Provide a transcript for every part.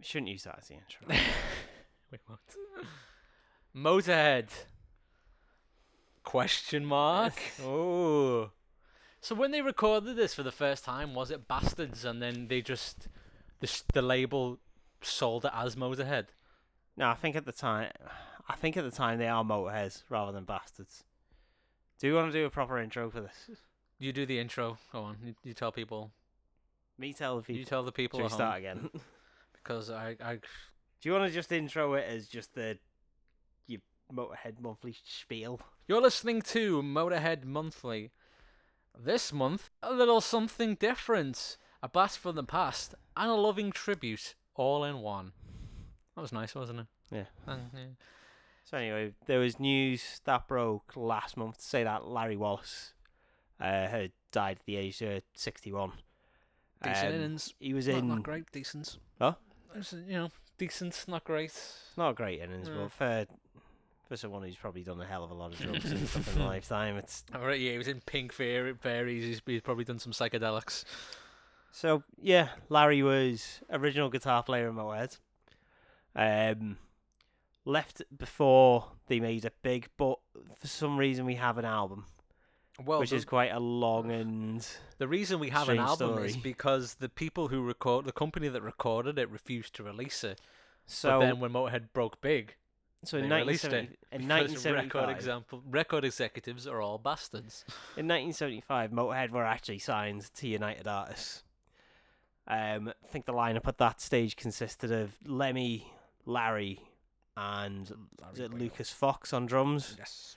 Shouldn't use that as the intro. We won't. Motorhead. Question mark. oh. So when they recorded this for the first time, was it Bastards, and then they just the the label sold it as Motorhead? no, I think at the time, I think at the time they are Motorheads rather than bastards. Do you want to do a proper intro for this? You do the intro. Go on. You, you tell people. Me tell the people. You tell the people Shall we start again? do because I I you want to just intro it as just the your Motorhead monthly spiel? You're listening to Motorhead Monthly. This month, a little something different. A blast from the past and a loving tribute all in one. That was nice, wasn't it? Yeah. Uh, yeah. So anyway, there was news that broke last month to say that Larry Wallis uh, had died at the age of 61. Decent Um, innings. He was Not, in not great, decent. Huh? It's, You know, decent, not great. not a great innings, Yeah. but for for someone who's probably done a hell of a lot of drugs and stuff in a lifetime, it's Alright, yeah, he was in Pink Fair, Fairies. He's, he's probably done some psychedelics. so yeah. Larry was original guitar player in Motorhead. Um, left before they made it big, but for some reason we have an album, Well, which the, is quite a long and the reason we have an album is because the people who record, the company that recorded it refused to release it. so but then when Motorhead broke big, so in they released 1970, in 1975, record example, record executives are all bastards. In 1975, Motorhead were actually signed to United Artists. Um, I think the lineup at that stage consisted of Lemmy, Larry, and was it Lucas Fox on drums. Yes.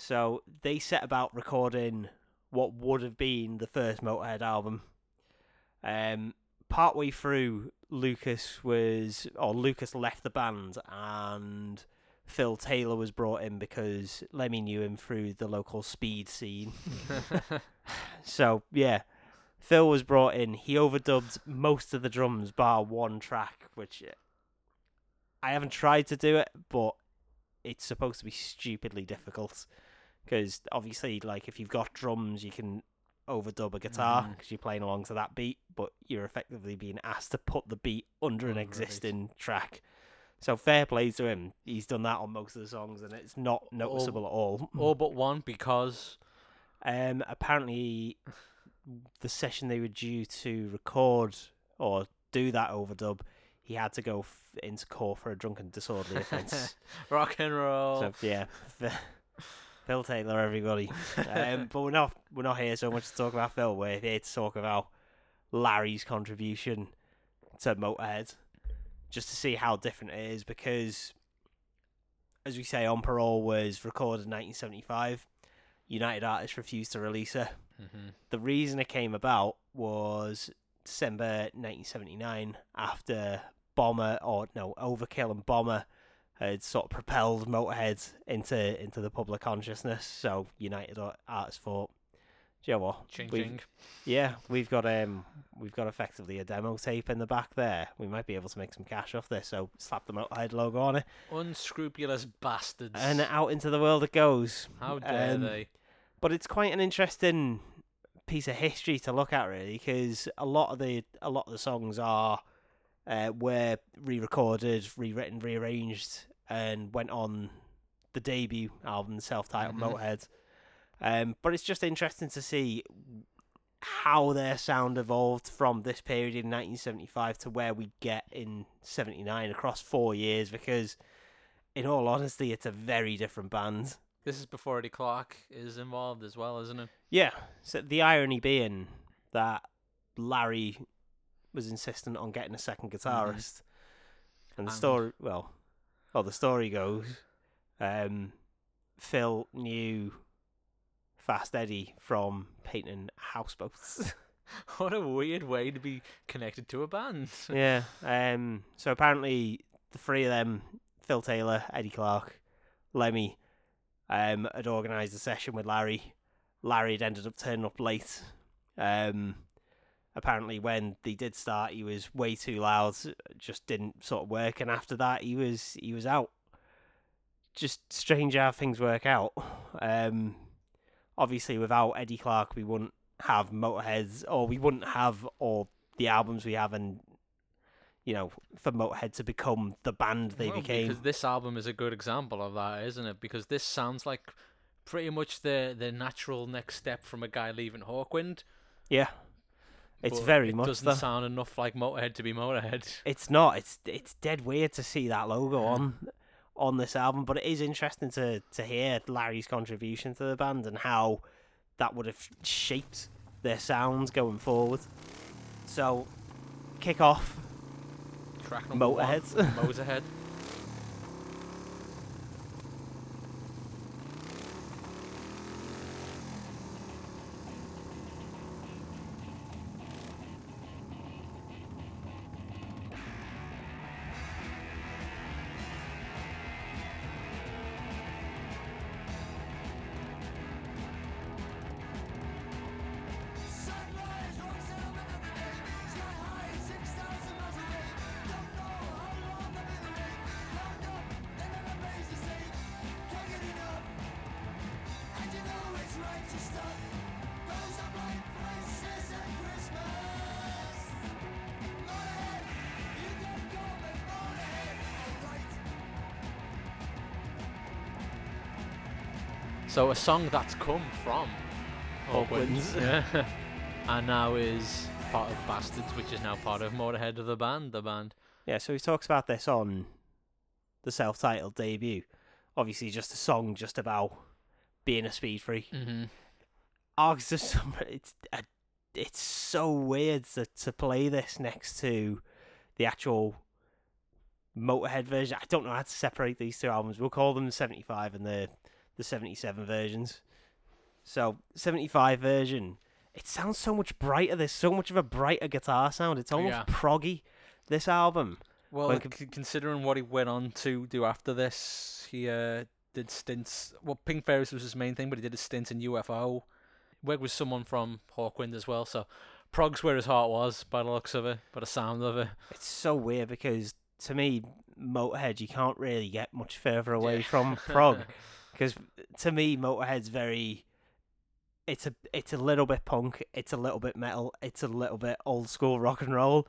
So they set about recording what would have been the first Motorhead album. Um, partway through, Lucas was, or Lucas left the band, and Phil Taylor was brought in because Lemmy knew him through the local speed scene. So yeah, Phil was brought in. He overdubbed most of the drums bar one track, which uh, I haven't tried to do it, but it's supposed to be stupidly difficult because obviously, like if you've got drums, you can overdub a guitar because you're playing along to that beat, but you're effectively being asked to put the beat under an Under existing track. So fair play to him. He's done that on most of the songs, and it's not noticeable at all. all but one because Um, apparently, the session they were due to record or do that overdub, he had to go f- into court for a drunken disorderly offence. rock and roll. so yeah, Phil Taylor, everybody. Um, but we're not we're not here so much to talk about Phil. We're here to talk about Larry's contribution to Motorhead, just to see how different it is because, as we say, On Parole was recorded in 1975. United Artists refused to release it. Mhm. The reason it came about was December 1979 after Bomber or no Overkill and Bomber had sort of propelled Motorhead into into the public consciousness. So United Ar- Artists thought, "Do you know what? Ching We've-. Yeah, we've got um we've got effectively a demo tape in the back there. We might be able to make some cash off this. So slap the Motorhead logo on it, Unscrupulous bastards. and out into the world it goes. How dare um, they? but it's quite an interesting piece of history to look at really because a lot of the a lot of the songs are uh, were re-recorded rewritten rearranged and went on the debut album the self-titled Mhm. motorhead um, but it's just interesting to see how their sound evolved from this period in 1975 to where we get in 79 across four years because in all honesty it's a very different band This is before Eddie Clarke is involved as well, isn't it? Yeah. So the irony being that Larry was insistent on getting a second guitarist, and the And- story, well, well, the story goes, um, Phil knew Fast Eddie from painting houseboats. What a weird way to be connected to a band. yeah. Um. So apparently, the three of them, Phil Taylor, Eddie Clarke, Lemmy, um, had organised a session with Larry. Larry had ended up turning up late. Um, apparently, when they did start, he was way too loud. Just didn't sort of work. And after that, he was he was out. Just strange how things work out. Um, obviously, without Eddie Clarke, we wouldn't have Motorheads, or we wouldn't have all the albums we have, and you know, for Motorhead to become the band they Well, became. Because this album is a good example of that, isn't it? Because this sounds like pretty much the the natural next step from a guy leaving Hawkwind. Yeah, it's very it much doesn't though. sound enough like Motorhead to be Motorhead. It's not. It's it's dead weird to see that logo on on this album, but it is interesting to to hear Larry's contribution to the band and how that would have shaped their sounds going forward. So, kick off. Track number one, Motorheads. Motorhead. So a song that's come from Hawkwinds. yeah, and now is part of Bastards, which is now part of Motorhead of the band. The band. Yeah, so he talks about this on the self-titled debut. Obviously, just a song just about being a speed freak. Mm-hmm. Args some, it's a, it's so weird to to play this next to the actual Motorhead version. I don't know how to separate these two albums. We'll call them the 75 and the the 77 versions. So, 75 version, it sounds so much brighter. There's so much of a brighter guitar sound. It's almost Yeah. proggy this album. Well, When c- considering what he went on to do after this, he uh, did stints. Well, Pink Fairies was his main thing, but he did a stint in UFO. Worked was someone from Hawkwind as well, so prog's where his heart was, by the looks of it, by the sound of it. It's so weird because to me, Motorhead, you can't really get much further away Yeah. from prog. Because to me Motorhead's very it's a it's a little bit punk, it's a little bit metal, it's a little bit old school rock and roll.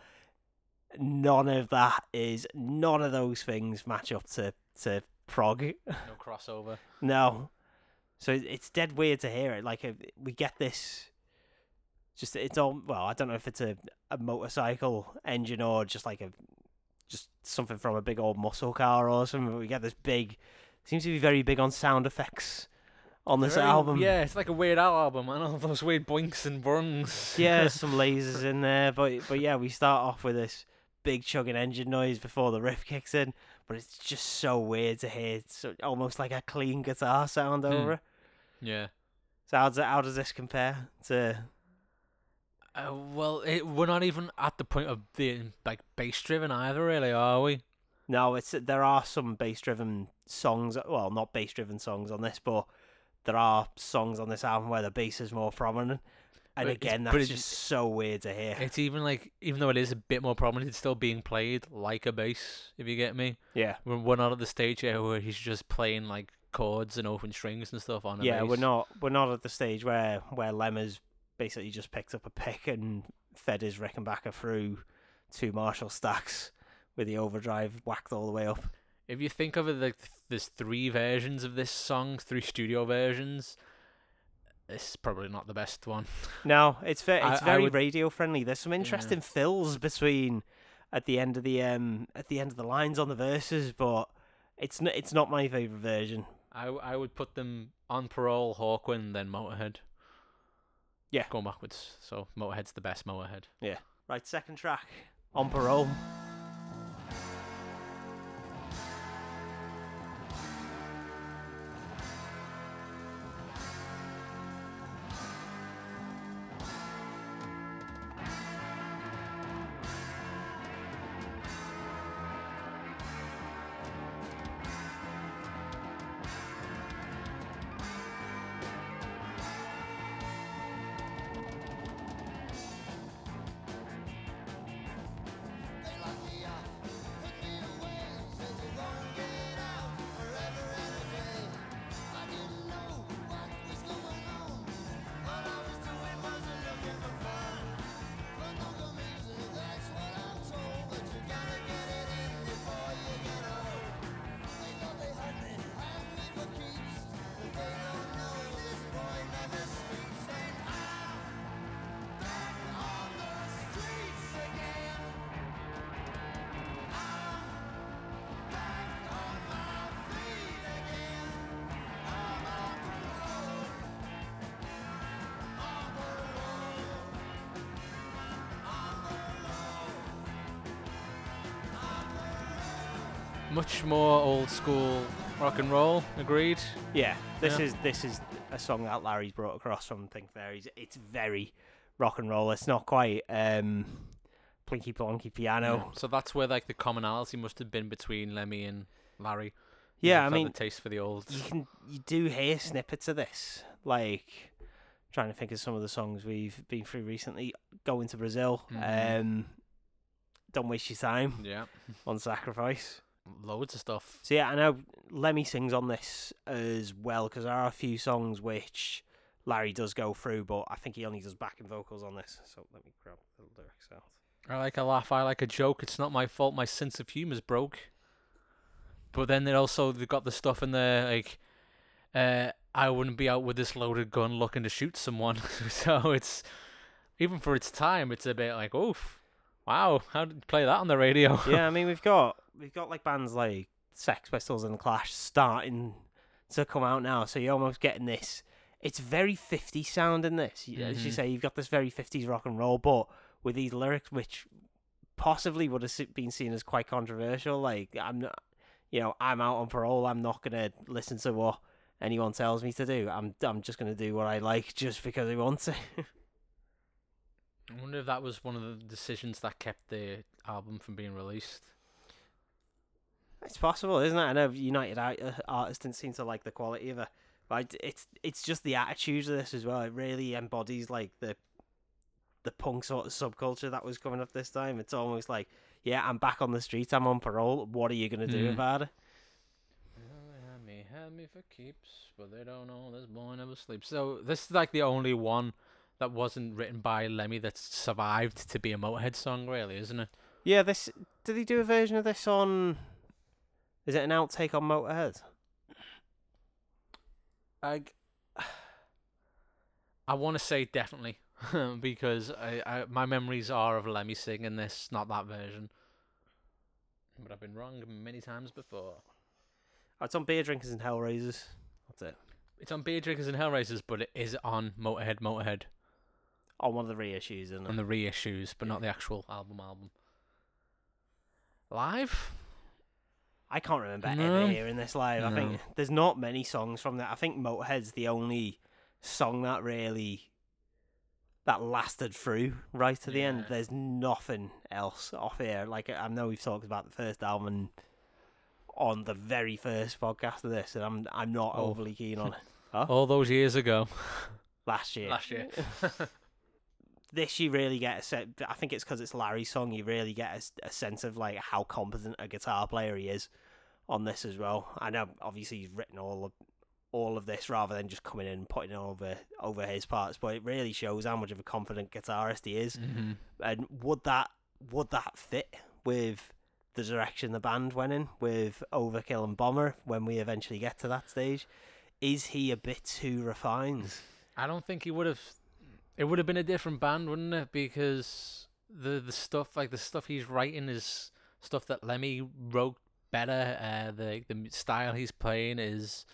None of that is none of those things match up to to prog. no crossover. No. So it's dead weird to hear it. Like uh, we get this just it's all well, I don't know if it's a, a motorcycle engine or just like a just something from a big old muscle car or something. We get this big seems to be very big on sound effects on this Very- album. Yeah, it's like a Weird Al album, and all those weird boinks and bungs. yeah, some lasers in there, but but yeah, we start off with this big chugging engine noise before the riff kicks in, but it's just so weird to hear. It's almost like a clean guitar sound Hmm. over it. yeah. So how does, how does this compare to? Uh, well, it, we're not even at the point of being like bass driven either, really, are we? No, it's there are some bass driven songs. Well, not bass driven songs on this, but there are songs on this album where the bass is more prominent. And But again, that's just so weird to hear. It's even like, even though it is a bit more prominent, it's still being played like a bass. If you get me, yeah, we're, we're not at the stage yet where he's just playing like chords and open strings and stuff on a yeah, we're not we're not at the stage where where Lemmy's basically just picked up a pick and fed his Rickenbacker through two Marshall stacks with the overdrive whacked all the way up. If you think of it, like there's three versions of this song, three studio versions. This is probably not the best one. No, it's ve- it's I very would- radio friendly. There's some Yeah. interesting fills between at the end of the um at the end of the lines on the verses, but it's n- it's not my favorite version. I, w- I would put them on parole, Hawkwind, then Motorhead. Yeah. Going backwards. So Motorhead's the best Motorhead. Yeah. Right, second track on parole. Much more old school rock and roll. Agreed. Yeah, this Yeah. is this is a song that Larry's brought across from Pink Fairies. It's very rock and roll. It's not quite um, plinky plonky piano. So that's where like the commonality must have been between Lemmy and Larry. Yeah, I mean, the taste for the old. you can you do hear snippets of this. Like trying to think of some of the songs we've been through recently. Going to Brazil. Mhm. Um, Don't waste your time Yeah, on Sacrifice. Loads of stuff. So yeah, I know Lemmy sings on this as well because there are a few songs which Larry does go through, but I think he only does backing vocals on this. So let me grab the lyrics out. I like a laugh. I like a joke. It's not my fault. My sense of humor's broke. But then they also they got the stuff in there like, uh, I wouldn't be out with this loaded gun looking to shoot someone. so it's even for its time, it's a bit like, oof, wow, how did you play that on the radio? yeah, I mean we've got we've got like bands like Sex Pistols and Clash starting to come out now, so you're almost getting this. It's very 50s sound in this. Y- As you Mhm. say, you've got this very 50s rock and roll, but with these lyrics, which possibly would have been seen as quite controversial. Like I'm not, you know, I'm out on parole. I'm not gonna listen to what anyone tells me to do. I'm I'm just gonna do what I like just because I want to. I wonder if that was one of the decisions that kept the album from being released. It's possible, isn't it? I know United uh, artists didn't seem to like the quality of it, but it's it's just the attitude of this as well. It really embodies like the the punk sort of subculture that was coming up this time. It's almost like, yeah, I'm back on the streets. I'm on parole. What are you gonna do Mm. about it? Me, had me for keeps, but they don't know this boy never sleeps. So this is like the only one that wasn't written by Lemmy that's survived to be a Motorhead song, really, isn't it? Yeah, this did he do a version of this on? Is it an outtake on Motorhead? I, I want to say definitely because I, I my memories are of Lemmy singing this, not that version. But I've been wrong many times before. Oh, it's on Beer Drinkers and Hellraisers. That's it. It's on Beer Drinkers and Hellraisers, but it is on Motorhead, Motorhead, On one of the reissues, isn't it? on the reissues, but not the actual album album. Live? I can't remember No. ever hearing this live. I think there's not many songs from that. I think Motorhead's the only song that really that lasted through right to the end. There's nothing else off here. Like I know we've talked about the first album on the very first podcast of this, and I'm I'm not Oh. overly keen on it. All those years ago. Last year, Last year. this you really get a set. I think it's because it's Larry's song. You really get a sense of like how competent a guitar player he is on this as well. I know obviously he's written all of all of this rather than just coming in and putting it over over his parts, but it really shows how much of a confident guitarist he is. hmm And would that would that fit with the direction the band went in with Overkill and Bomber when we eventually get to that stage? Is he a bit too refined? I don't think he would have. It would have been a different band, wouldn't it? Because the the stuff like the stuff he's writing is stuff that Lemmy wrote better. Uh, the the style he's playing is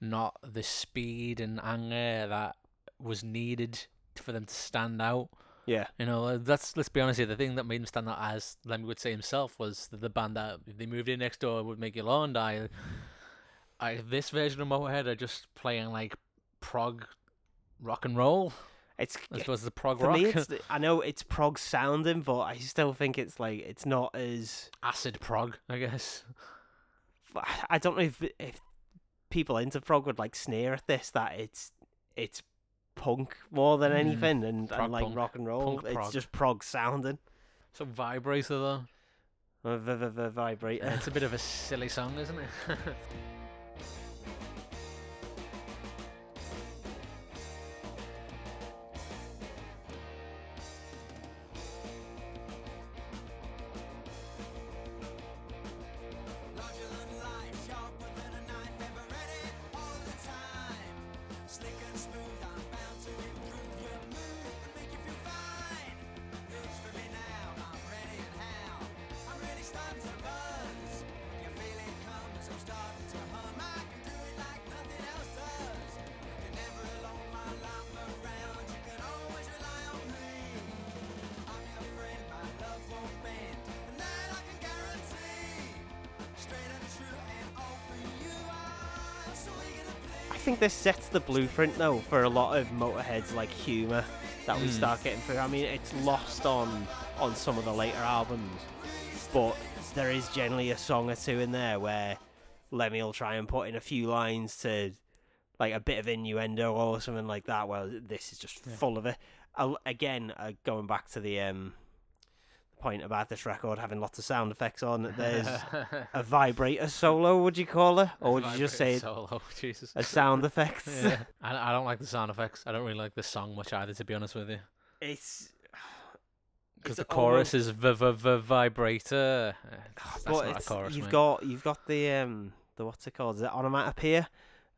not the speed and anger that was needed for them to stand out. Yeah. You know, uh, that's let's be honest here. The thing that made him stand out, as Lemmy would say himself, was that the band that if they moved in next door would make your lawn die. I, this version of Motorhead are just playing like prog rock and roll. It's I suppose the prog For rock, me, it's I know it's prog sounding, but I still think it's like it's not as. acid prog, I guess. I don't know if if people into prog would like sneer at this that it's it's punk more than Mm, anything, and, and like punk. rock and roll. Punk it's prog. just prog sounding. So vibrator though, v- v- v- vibrate. it's a bit of a silly song, isn't it? think this sets the blueprint though for a lot of Motorhead's like humor that we Mm. start getting through. I mean, it's lost on on some of the later albums, but there is generally a song or two in there where Lemmy will try and put in a few lines to like a bit of innuendo or something like that. Well, this is just Yeah. full of it. I'll, again, uh, going back to the um, point about this record having lots of sound effects on, there's a vibrator solo. Would you call it, or would you just say solo? Jesus. a sound effects? Yeah. I, I don't like the sound effects. I don't really like the song much either, to be honest with you. It's Because the chorus is v v v vibrator. That's but not a chorus, you've mate. got you've got the um the what's it called? Is it onomatopoeia?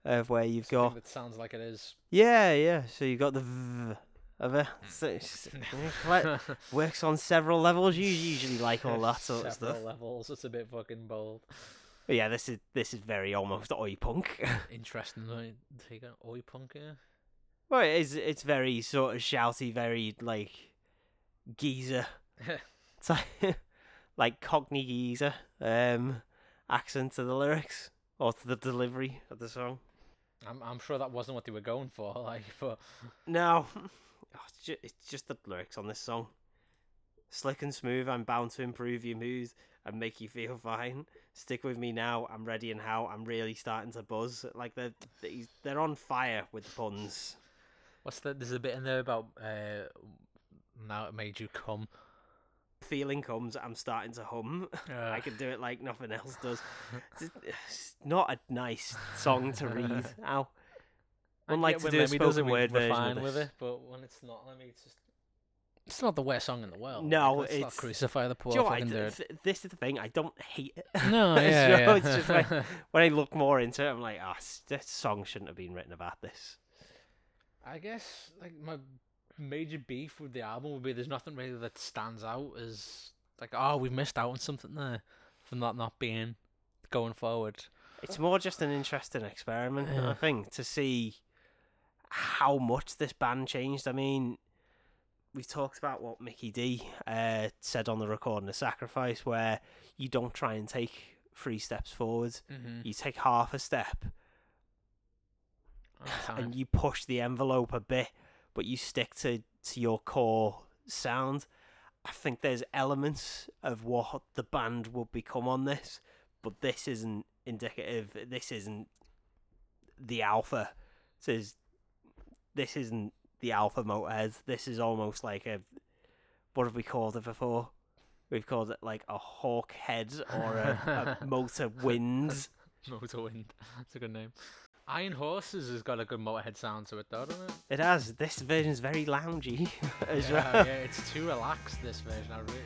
Of where you've Something got that sounds like it is. yeah yeah. So you've got the v of it. So works on several levels. You usually like all that sort of stuff. Several stuff. levels. It's a bit fucking bold. But yeah, this is this is very almost oi punk. Interesting. Right? Take an oi punk here. well, it is. It's very sort of shouty, very like geezer. It's like, like Cockney geezer um, accent to the lyrics or to the delivery of the song. I'm I'm sure that wasn't what they were going for. Like, but No, Oh, it's, just, it's just the lyrics on this song. Slick and smooth, I'm bound to improve your mood and make you feel fine. Stick with me now, I'm ready and how I'm really starting to buzz. Like they're they- they're on fire with the puns. what's the? There's a bit in there about uh, now it made you come. Feeling comes, I'm starting to hum. I Uh, can do it like nothing else does. It's, it's not a nice song to read. Ow. I Unlike to do Lemmy does it, spoken we- word version fine with it, but when it's not, Lemmy, it's just. It's not the worst song in the world. No, like, let's not crucify the poor Do you know I- th- this is the thing. I don't hate it. No, So yeah, yeah. it's just like- when I look more into it, I'm like, ah, s this song shouldn't have been written about this. I guess like my major beef with the album would be there's nothing really that stands out as like oh we missed out on something there from that not being going forward. It's more just an interesting experiment, Yeah. I think, to see how much this band changed. I mean, we've talked about what Mikkey Dee uh, said on the recording of Sacrifice, where you don't try and take three steps forward, Mm-hmm. you take half a step and you push the envelope a bit, but you stick to, to your core sound. I think there's elements of what the band will become on this, but this isn't indicative. This isn't the alpha. This is this isn't the alpha Motorhead. This is almost like a what have we called it before? We've called it like a hawk head or a, a motor wind. Motorwind. That's a good name. Iron Horses has got a good Motorhead sound to it, though, doesn't it? It has. This version's very loungy as yeah, well. yeah, it's too relaxed. This version, I really.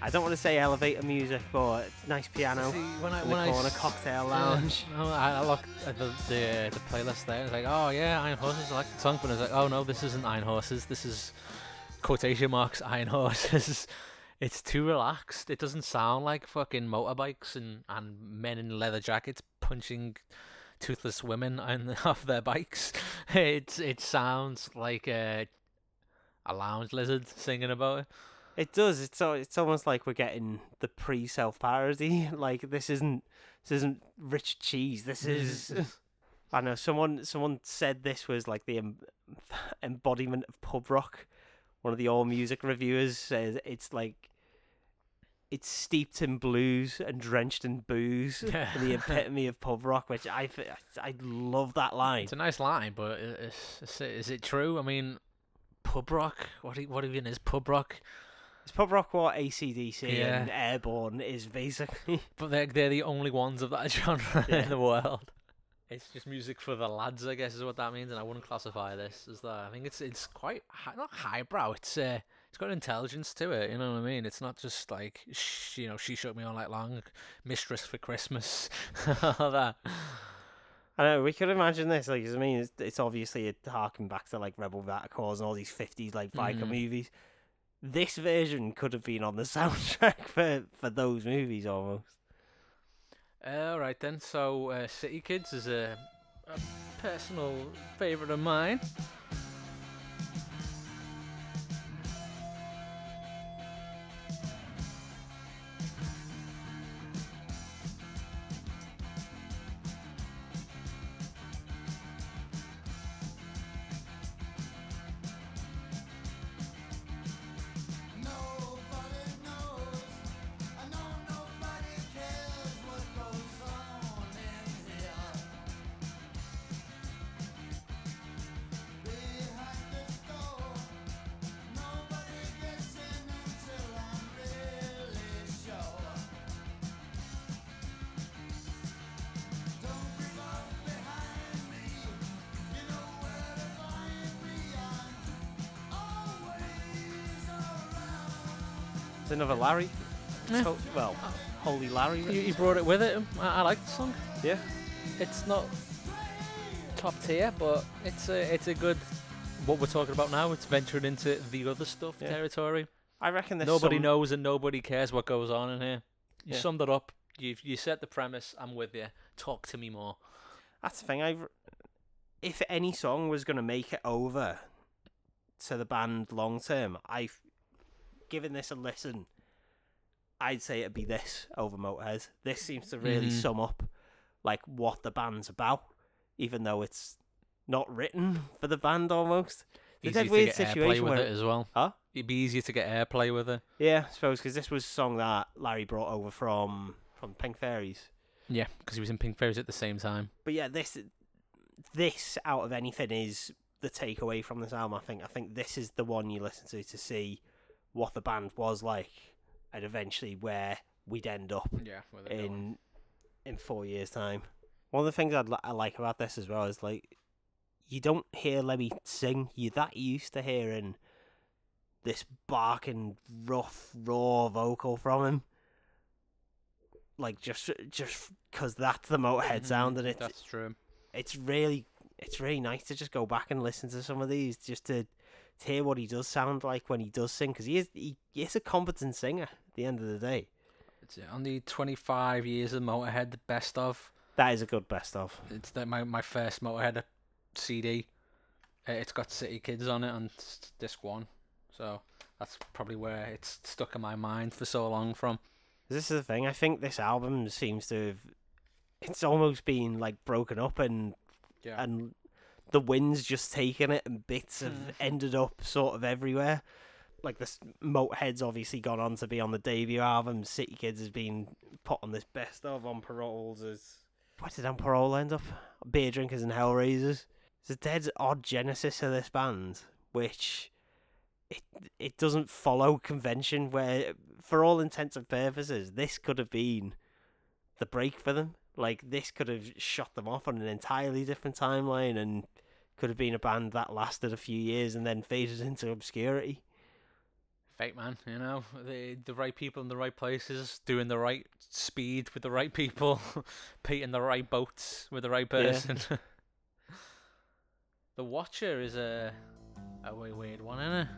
I don't want to say elevator music, but nice piano See, when I in when the corner, cocktail yeah, lounge. no, I, I looked at the, the uh, the playlist there. It's like, oh yeah, Iron Horses. I like the song, but it's like, oh no, this isn't Iron Horses. This is quotation marks Iron Horses. it's too relaxed. It doesn't sound like fucking motorbikes and and men in leather jackets punching toothless women on off their bikes. It it sounds like a a lounge lizard singing about it. It does. It's it's almost like we're getting the pre self parody. Like this isn't this isn't rich cheese. This mm. is. I know someone someone said this was like the em- embodiment of pub rock. One of the all music reviewers says it's like it's steeped in blues and drenched in booze. the epitome of pub rock, which I I love that line. It's a nice line, but is, is, it, is it true? I mean, pub rock. What what even is pub rock? It's pub rock what ACDC and Airborne is basically. But they're they're the only ones of that genre Yeah. in the world. It's just music for the lads, I guess, is what that means, and I wouldn't classify this as that. I think it's it's quite hi- not highbrow. It's uh, it's got intelligence to it. You know what I mean? It's not just like sh- you know she shook me all night long, mistress for Christmas, all that. I know we could imagine this. Like, 'cause I mean, it's, it's obviously a harking back to like Rebel Vat Cause and all these fifties like biker Mhm. movies. This version could have been on the soundtrack for for those movies almost. All right then. So uh, City Kids is a, a personal favorite of mine. It's another Larry. Yeah. Well, oh. Holy Larry. You, you brought it with it. I, I like the song. Yeah. It's not top tier, but it's a it's a good. What we're talking about now, it's venturing into the other stuff Yeah. territory. I reckon there's Nobody some- knows and nobody cares what goes on in here. You Yeah. summed it up. You you set the premise. I'm with you. Talk to me more. That's the thing. I, if any song was gonna make it over to the band long term, I've given this a listen. I'd say it'd be this over Motorhead. This seems to really Mhm. sum up like what the band's about, even though it's not written for the band almost. It's a weird get situation with where it as well. Huh? It'd be easier to get airplay with it. yeah, I suppose because this was a song that Larry brought over from from Pink Fairies. Yeah, because he was in Pink Fairies at the same time. But yeah, this this out of anything is the takeaway from this album. I think. I think this is the one you listen to to see what the band was like, and eventually where we'd end up Yeah, in in four years' time. One of the things I'd li- I like about this as well is like you don't hear Lemmy sing. You're that used to hearing this barking, rough, raw vocal from him. Like just just because that's the Motorhead mm-hmm. sound, and it's That's true. it's really it's really nice to just go back and listen to some of these just to, to hear what he does sound like when he does sing because he is he, he is a competent singer at the end of the day It's only 25 years of Motorhead, the best of. that is a good best of It's the, my my first Motorhead CD. Uh, It's got City Kids on it on disc one, so that's probably where it's stuck in my mind for so long. From this is the thing i think this album seems to have it's almost been like broken up and yeah, and the wind's just taken it and bits have Mm. ended up sort of everywhere. Like this Motorhead's obviously gone on to be on the debut album. City Kids has been put on this best of on paroles as what did on parole end up? Beer drinkers and hellraisers. It's a dead odd genesis of this band which it it doesn't follow convention where for all intents and purposes this could have been the break for them like this could have shot them off on an entirely different timeline and could have been a band that lasted a few years and then faded into obscurity. fate man, you know, the the right people in the right places, doing the right speed with the right people, painting the right boats with the right Yeah. person. the Watcher is a a way weird one, isn't it?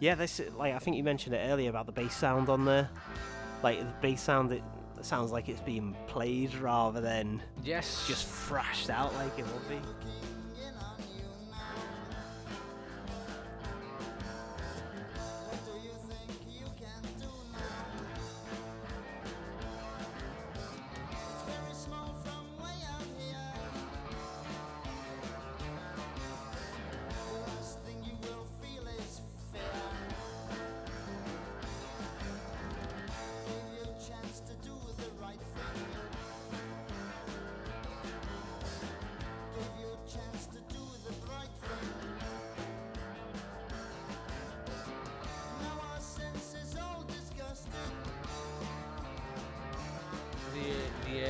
Yeah, this like I think you mentioned it earlier about the bass sound on there. Like the bass sound, it sounds like it's being played rather than Yes, just thrashed out like it would be.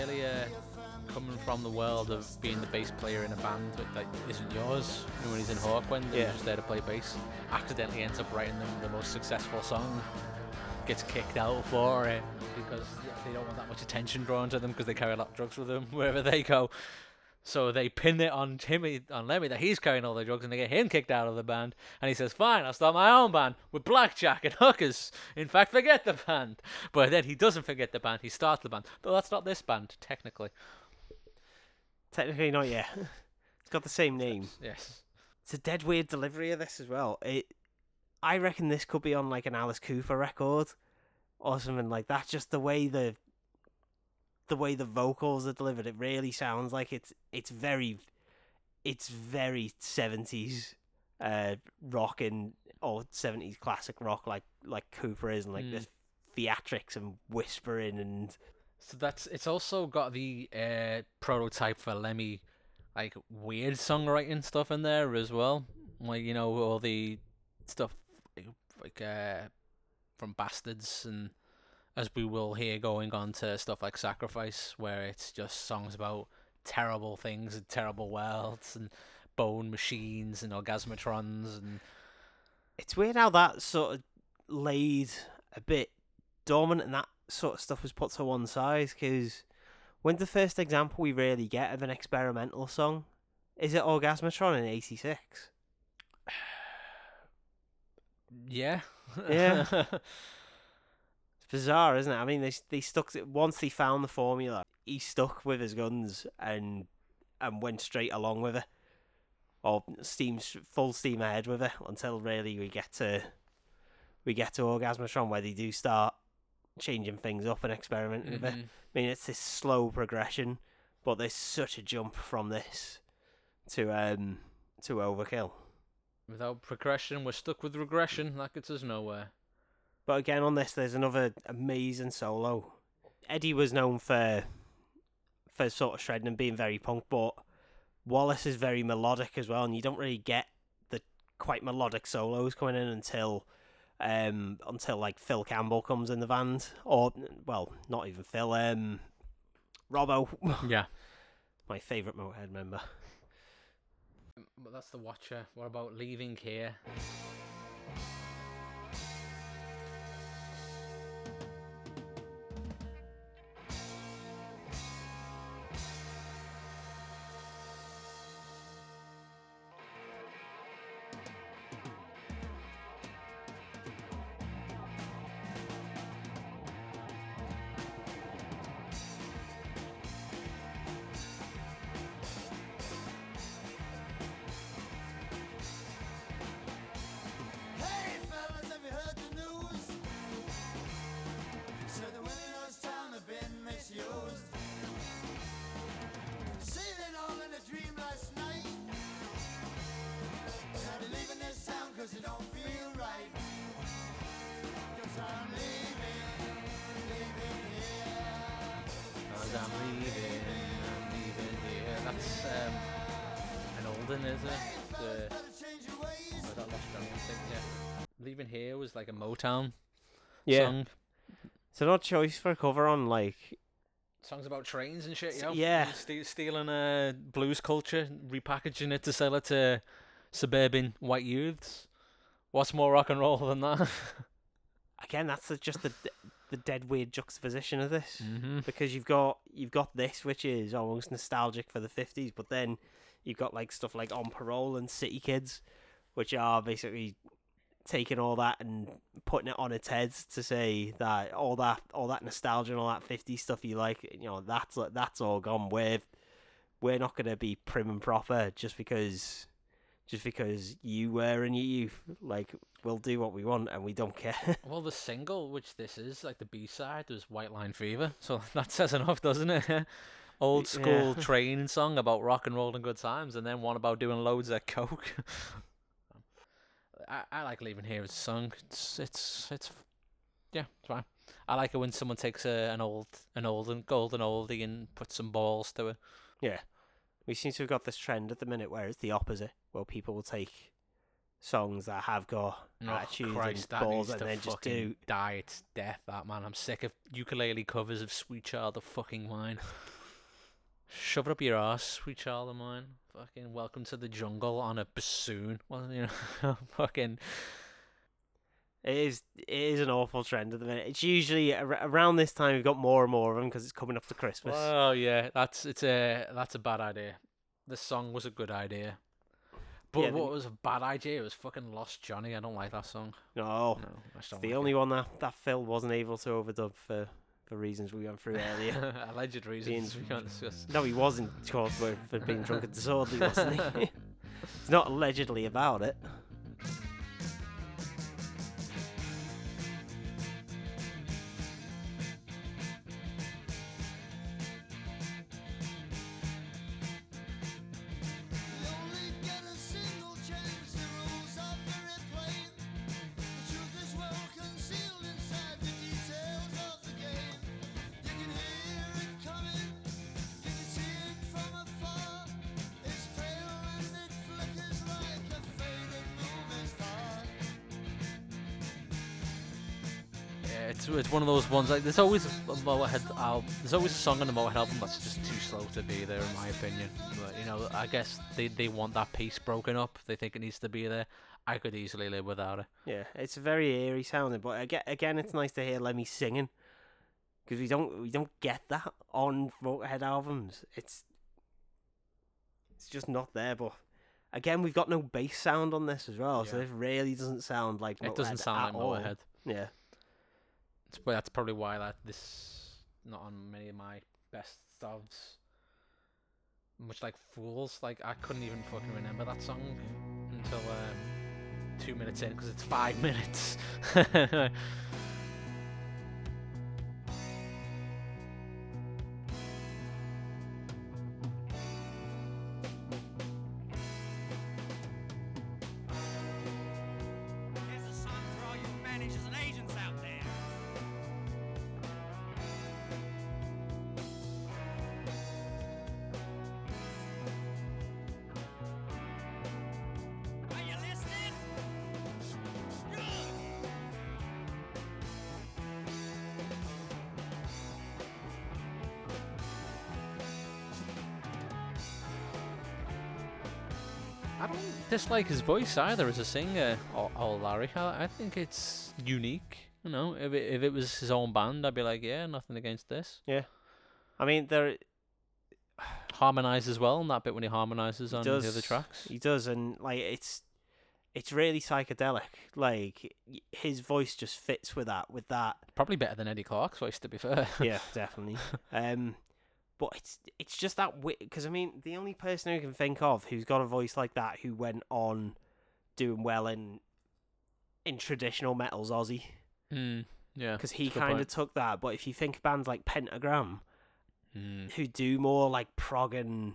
Uh, from the world of being the bass player in a band that, isn't yours. You know, when he's in Hawkwind and Yeah. he's just there to play bass, accidentally ends up writing them the most successful song, gets kicked out for it because they don't want that much attention drawn to them because they carry a lot of drugs with them wherever they go. So they pin it on Timmy, on Lemmy, that he's carrying all the drugs, and they get him kicked out of the band. And he says, "Fine, I'll start my own band with blackjack and hookers. In fact, forget the band." But then he doesn't forget the band. He starts the band, though that's not this band technically. Technically not yet. It's got the same name. Yes. It's a dead weird delivery of this as well. It, I reckon this could be on like an Alice Cooper record, or something like that. Just the way the, the way the vocals are delivered, it really sounds like it's it's very, it's very seventies, uh, rock and or seventies classic rock like like Cooper is, and like Mm. this theatrics and whispering and So that's it's also got the uh, prototype for Lemmy, like weird songwriting stuff in there as well. Like you know all the stuff like, like uh, from Bastards and as we will hear going on to stuff like Sacrifice, where it's just songs about terrible things and terrible worlds and bone machines and orgasmatrons and it's weird how that sort of laid a bit dormant and that sort of stuff was put to one side because when's the first example we really get of an experimental song? Is it Orgasmatron in '86? yeah, Yeah. It's bizarre, isn't it? I mean, they they stuck to, once they found the formula. He stuck with his guns and and went straight along with it, or steam full steam ahead with it until really we get to we get to Orgasmatron where they do start changing things up and experimenting with it. Mhm. I mean, it's this slow progression, but there's such a jump from this to um to Overkill. Without progression, we're stuck with regression. That gets us nowhere. But again, on this, there's another amazing solo. Eddie was known for for sort of shredding and being very punk, but Wallis is very melodic as well, and you don't really get the quite melodic solos coming in until um until like Phil Campbell comes in the band, or well, not even Phil, um, Robbo, Yeah. my favourite Motorhead member. But that's the Watcher. What about leaving here? I'm leaving, I'm leaving here. That's um, an olden, is it? The, Better change your ways. oh, that Lost thing, yeah. Leaving here was like a Motown Yeah, song. it's an odd choice for a cover on like Songs about trains and shit, you know? yeah. Ste- stealing uh, blues culture, repackaging it to sell it to suburban white youths. What's more rock and roll than that? again. That's just the the dead weird juxtaposition of this. mm-hmm. because you've got you've got this which is almost nostalgic for the 50s but then you've got like stuff like on parole and city kids which are basically taking all that and putting it on its head to say that all that all that nostalgia and all that 50s stuff you like you know that's that's all gone we're we're not going to be prim and proper just because just because you were in your youth like we'll do what we want and we don't care Well, the single, which this is, like the B side, was White Line Fever. So that says enough, doesn't it? Old school yeah. train song about rock and roll and good times, and then one about doing loads of coke. I, I like leaving here as a song. It's it's it's yeah, it's fine. I like it when someone takes a, an old an old and golden oldie and puts some balls to it. Yeah. We seem to have got this trend at the minute where it's the opposite, where people will take songs that have got Oh, attitude Christ, and balls and then just do. die its death. That man, I'm sick of ukulele covers of "Sweet Child of Fucking Mine." Shove it up your ass, sweet child of mine. Fucking welcome to the jungle on a bassoon. Well, you know, fucking. It is it is an awful trend at the minute. It's usually ar- around this time we've got more and more of them because it's coming up to Christmas. Oh yeah, that's it's a that's a bad idea. This song was a good idea, but Yeah, the- what was a bad idea? It was fucking Lost Johnny. I don't like that song. No, No, it's the like only one that that Phil wasn't able to overdub for for reasons we went through earlier. Alleged reasons we can't discuss. no, he wasn't, of course, for, for being drunk and disorderly, wasn't he? He's not allegedly about it. Ones like there's always a Motorhead album. There's always a song on the Motorhead album that's just too slow to be there, in my opinion. But you know, I guess they they want that piece broken up. They think it needs to be there. I could easily live without it. Yeah, it's very eerie sounding, but again, again, it's nice to hear Lemmy singing because we don't we don't get that on Motorhead albums. It's it's just not there. But again, we've got no bass sound on this as well, so Yeah. it really doesn't sound like Motorhead It doesn't sound like all. Motorhead. Yeah, but that's probably why that this not on many of my best ofs. Much like Fools, like I couldn't even fucking remember that song until um, two minutes in because it's five minutes. Dislike his voice either as a singer, or, or Larry. I, I think it's unique. You know, if it, if it was his own band, I'd be like, yeah, nothing against this. Yeah, I mean there Harmonise as well, and that bit when he harmonises on does the other tracks. He does, and like it's it's really psychedelic. Like his voice just fits with that. With that, Probably better than Eddie Clarke's voice, to be fair. yeah, definitely. Um, but it's it's just that because I mean the only person who can think of who's got a voice like that who went on doing well in in traditional metal's Ozzy mm, yeah. because he that's a good kind of took that. But if you think bands like Pentagram Mm. who do more like prog and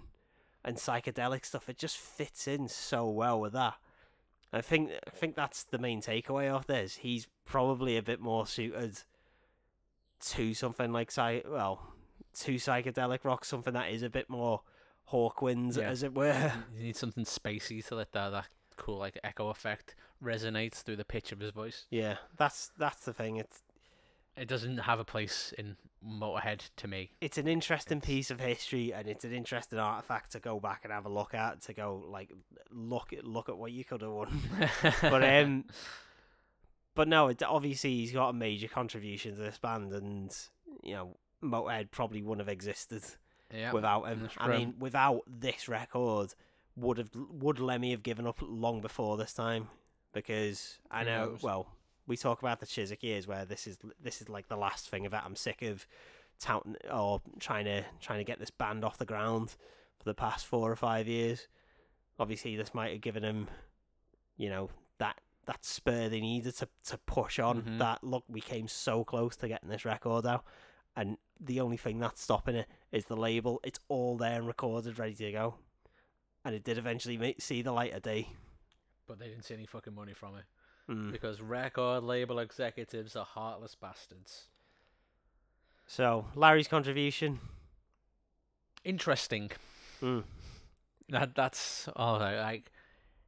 and psychedelic stuff, it just fits in so well with that. I think I think that's the main takeaway of this. He's probably a bit more suited to something like psy well, to psychedelic rock, something that is a bit more Hawkwinds, Yeah. as it were. You need something spacey to let that, that cool like echo effect resonate through the pitch of his voice. yeah, that's that's the thing. It's It doesn't have a place in Motorhead to me. it's an interesting piece of history and it's an interesting artifact to go back and have a look at. To go like look at look at what you could have won. but um, but no, it, obviously he's got a major contribution to this band, and you know, Motorhead probably wouldn't have existed yeah. without him. I mean, without this record, would have would Lemmy have given up long before this time? Because I know, well, we talk about the Chiswick years where this is this is like the last thing of it. I'm sick of touting or trying to trying to get this band off the ground for the past four or five years. Obviously, this might have given him, you know, that that spur they needed to to push on. Mhm. That look, we came so close to getting this record out, and the only thing that's stopping it is the label. It's all there and recorded, ready to go, and it did eventually see the light of day. but they didn't see any fucking money from it Mm. because record label executives are heartless bastards. So Larry's contribution. Interesting. Mm. That that's all right. Like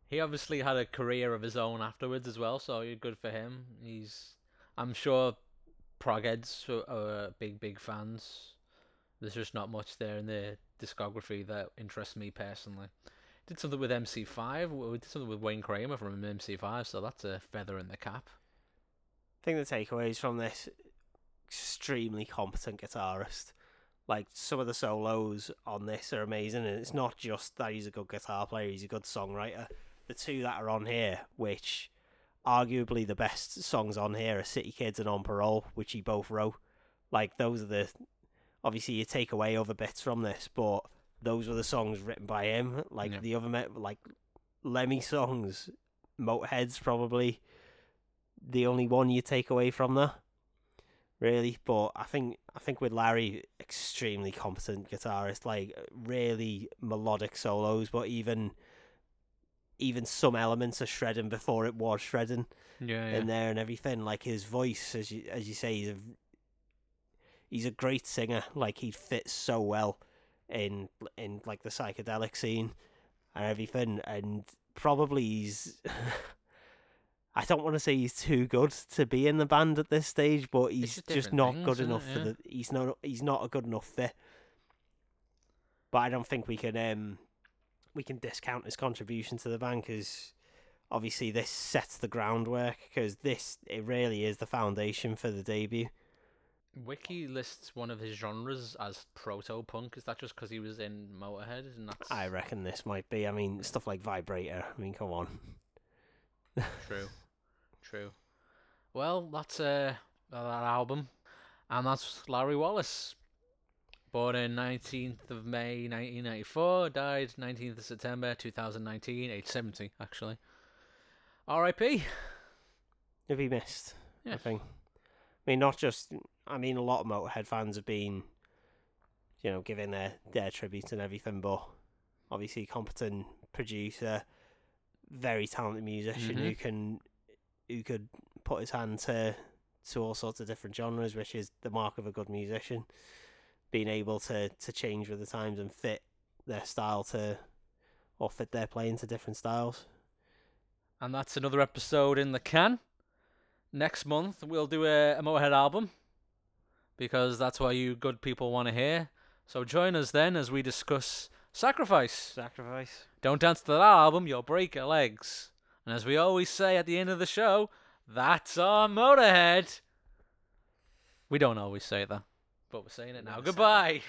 he obviously had a career of his own afterwards as well, so you're good for him. He's, I'm sure, progheads are, are uh, big big fans. There's just not much there in the discography that interests me personally. Did something with MC5. We did something with Wayne Kramer from MC5, so that's a feather in the cap. I think the takeaways from this extremely competent guitarist. Like some of the solos on this are amazing, and it's not just that he's a good guitar player; he's a good songwriter. The two that are on here, which arguably the best songs on here, are "City Kids" and "On Parole," which he both wrote. Like those are the obviously you take away other bits from this, but those were the songs written by him. Like Yeah. the other like Lemmy songs, Motorhead's probably the only one you take away from that. Really, but I think I think with Larry, extremely competent guitarist, like really melodic solos, but even even some elements of shredding before it was shredding Yeah, in there and everything. Like his voice, as you as you say, he's a he's a great singer. Like he fits so well in in like the psychedelic scene and everything. And probably he's. I don't want to say he's too good to be in the band at this stage, but he's just not things, good enough it? for the. He's not. He's not a good enough fit. But I don't think we can. Um, we can discount his contribution to the band because obviously this sets the groundwork because this it really is the foundation for the debut. Wiki lists one of his genres as proto punk. Is that just because he was in Motorhead? And that's I reckon this might be. I mean, stuff like Vibrator. I mean, come on. True, true. Well, that's uh, that album, and that's Larry Wallis. Born in 19th of May 1994, died 19th of September 2019, age 70 actually. R.I.P. If he missed, I think. I mean, not just. I mean, a lot of Motorhead fans have been, you know, giving their their tribute and everything, but obviously, competent producer, very talented musician who Mhm. can, who could put his hand to to all sorts of different genres, which is the mark of a good musician. Being able to to change with the times and fit their style to, or fit their playing to different styles. And that's another episode in the can. Next month we'll do a, a Motorhead album because that's what you good people want to hear. So join us then as we discuss Sacrifice. Sacrifice. Don't dance to that album, you'll break your legs. And as we always say at the end of the show, that's our Motorhead. We don't always say that, but we're saying it now. Goodbye.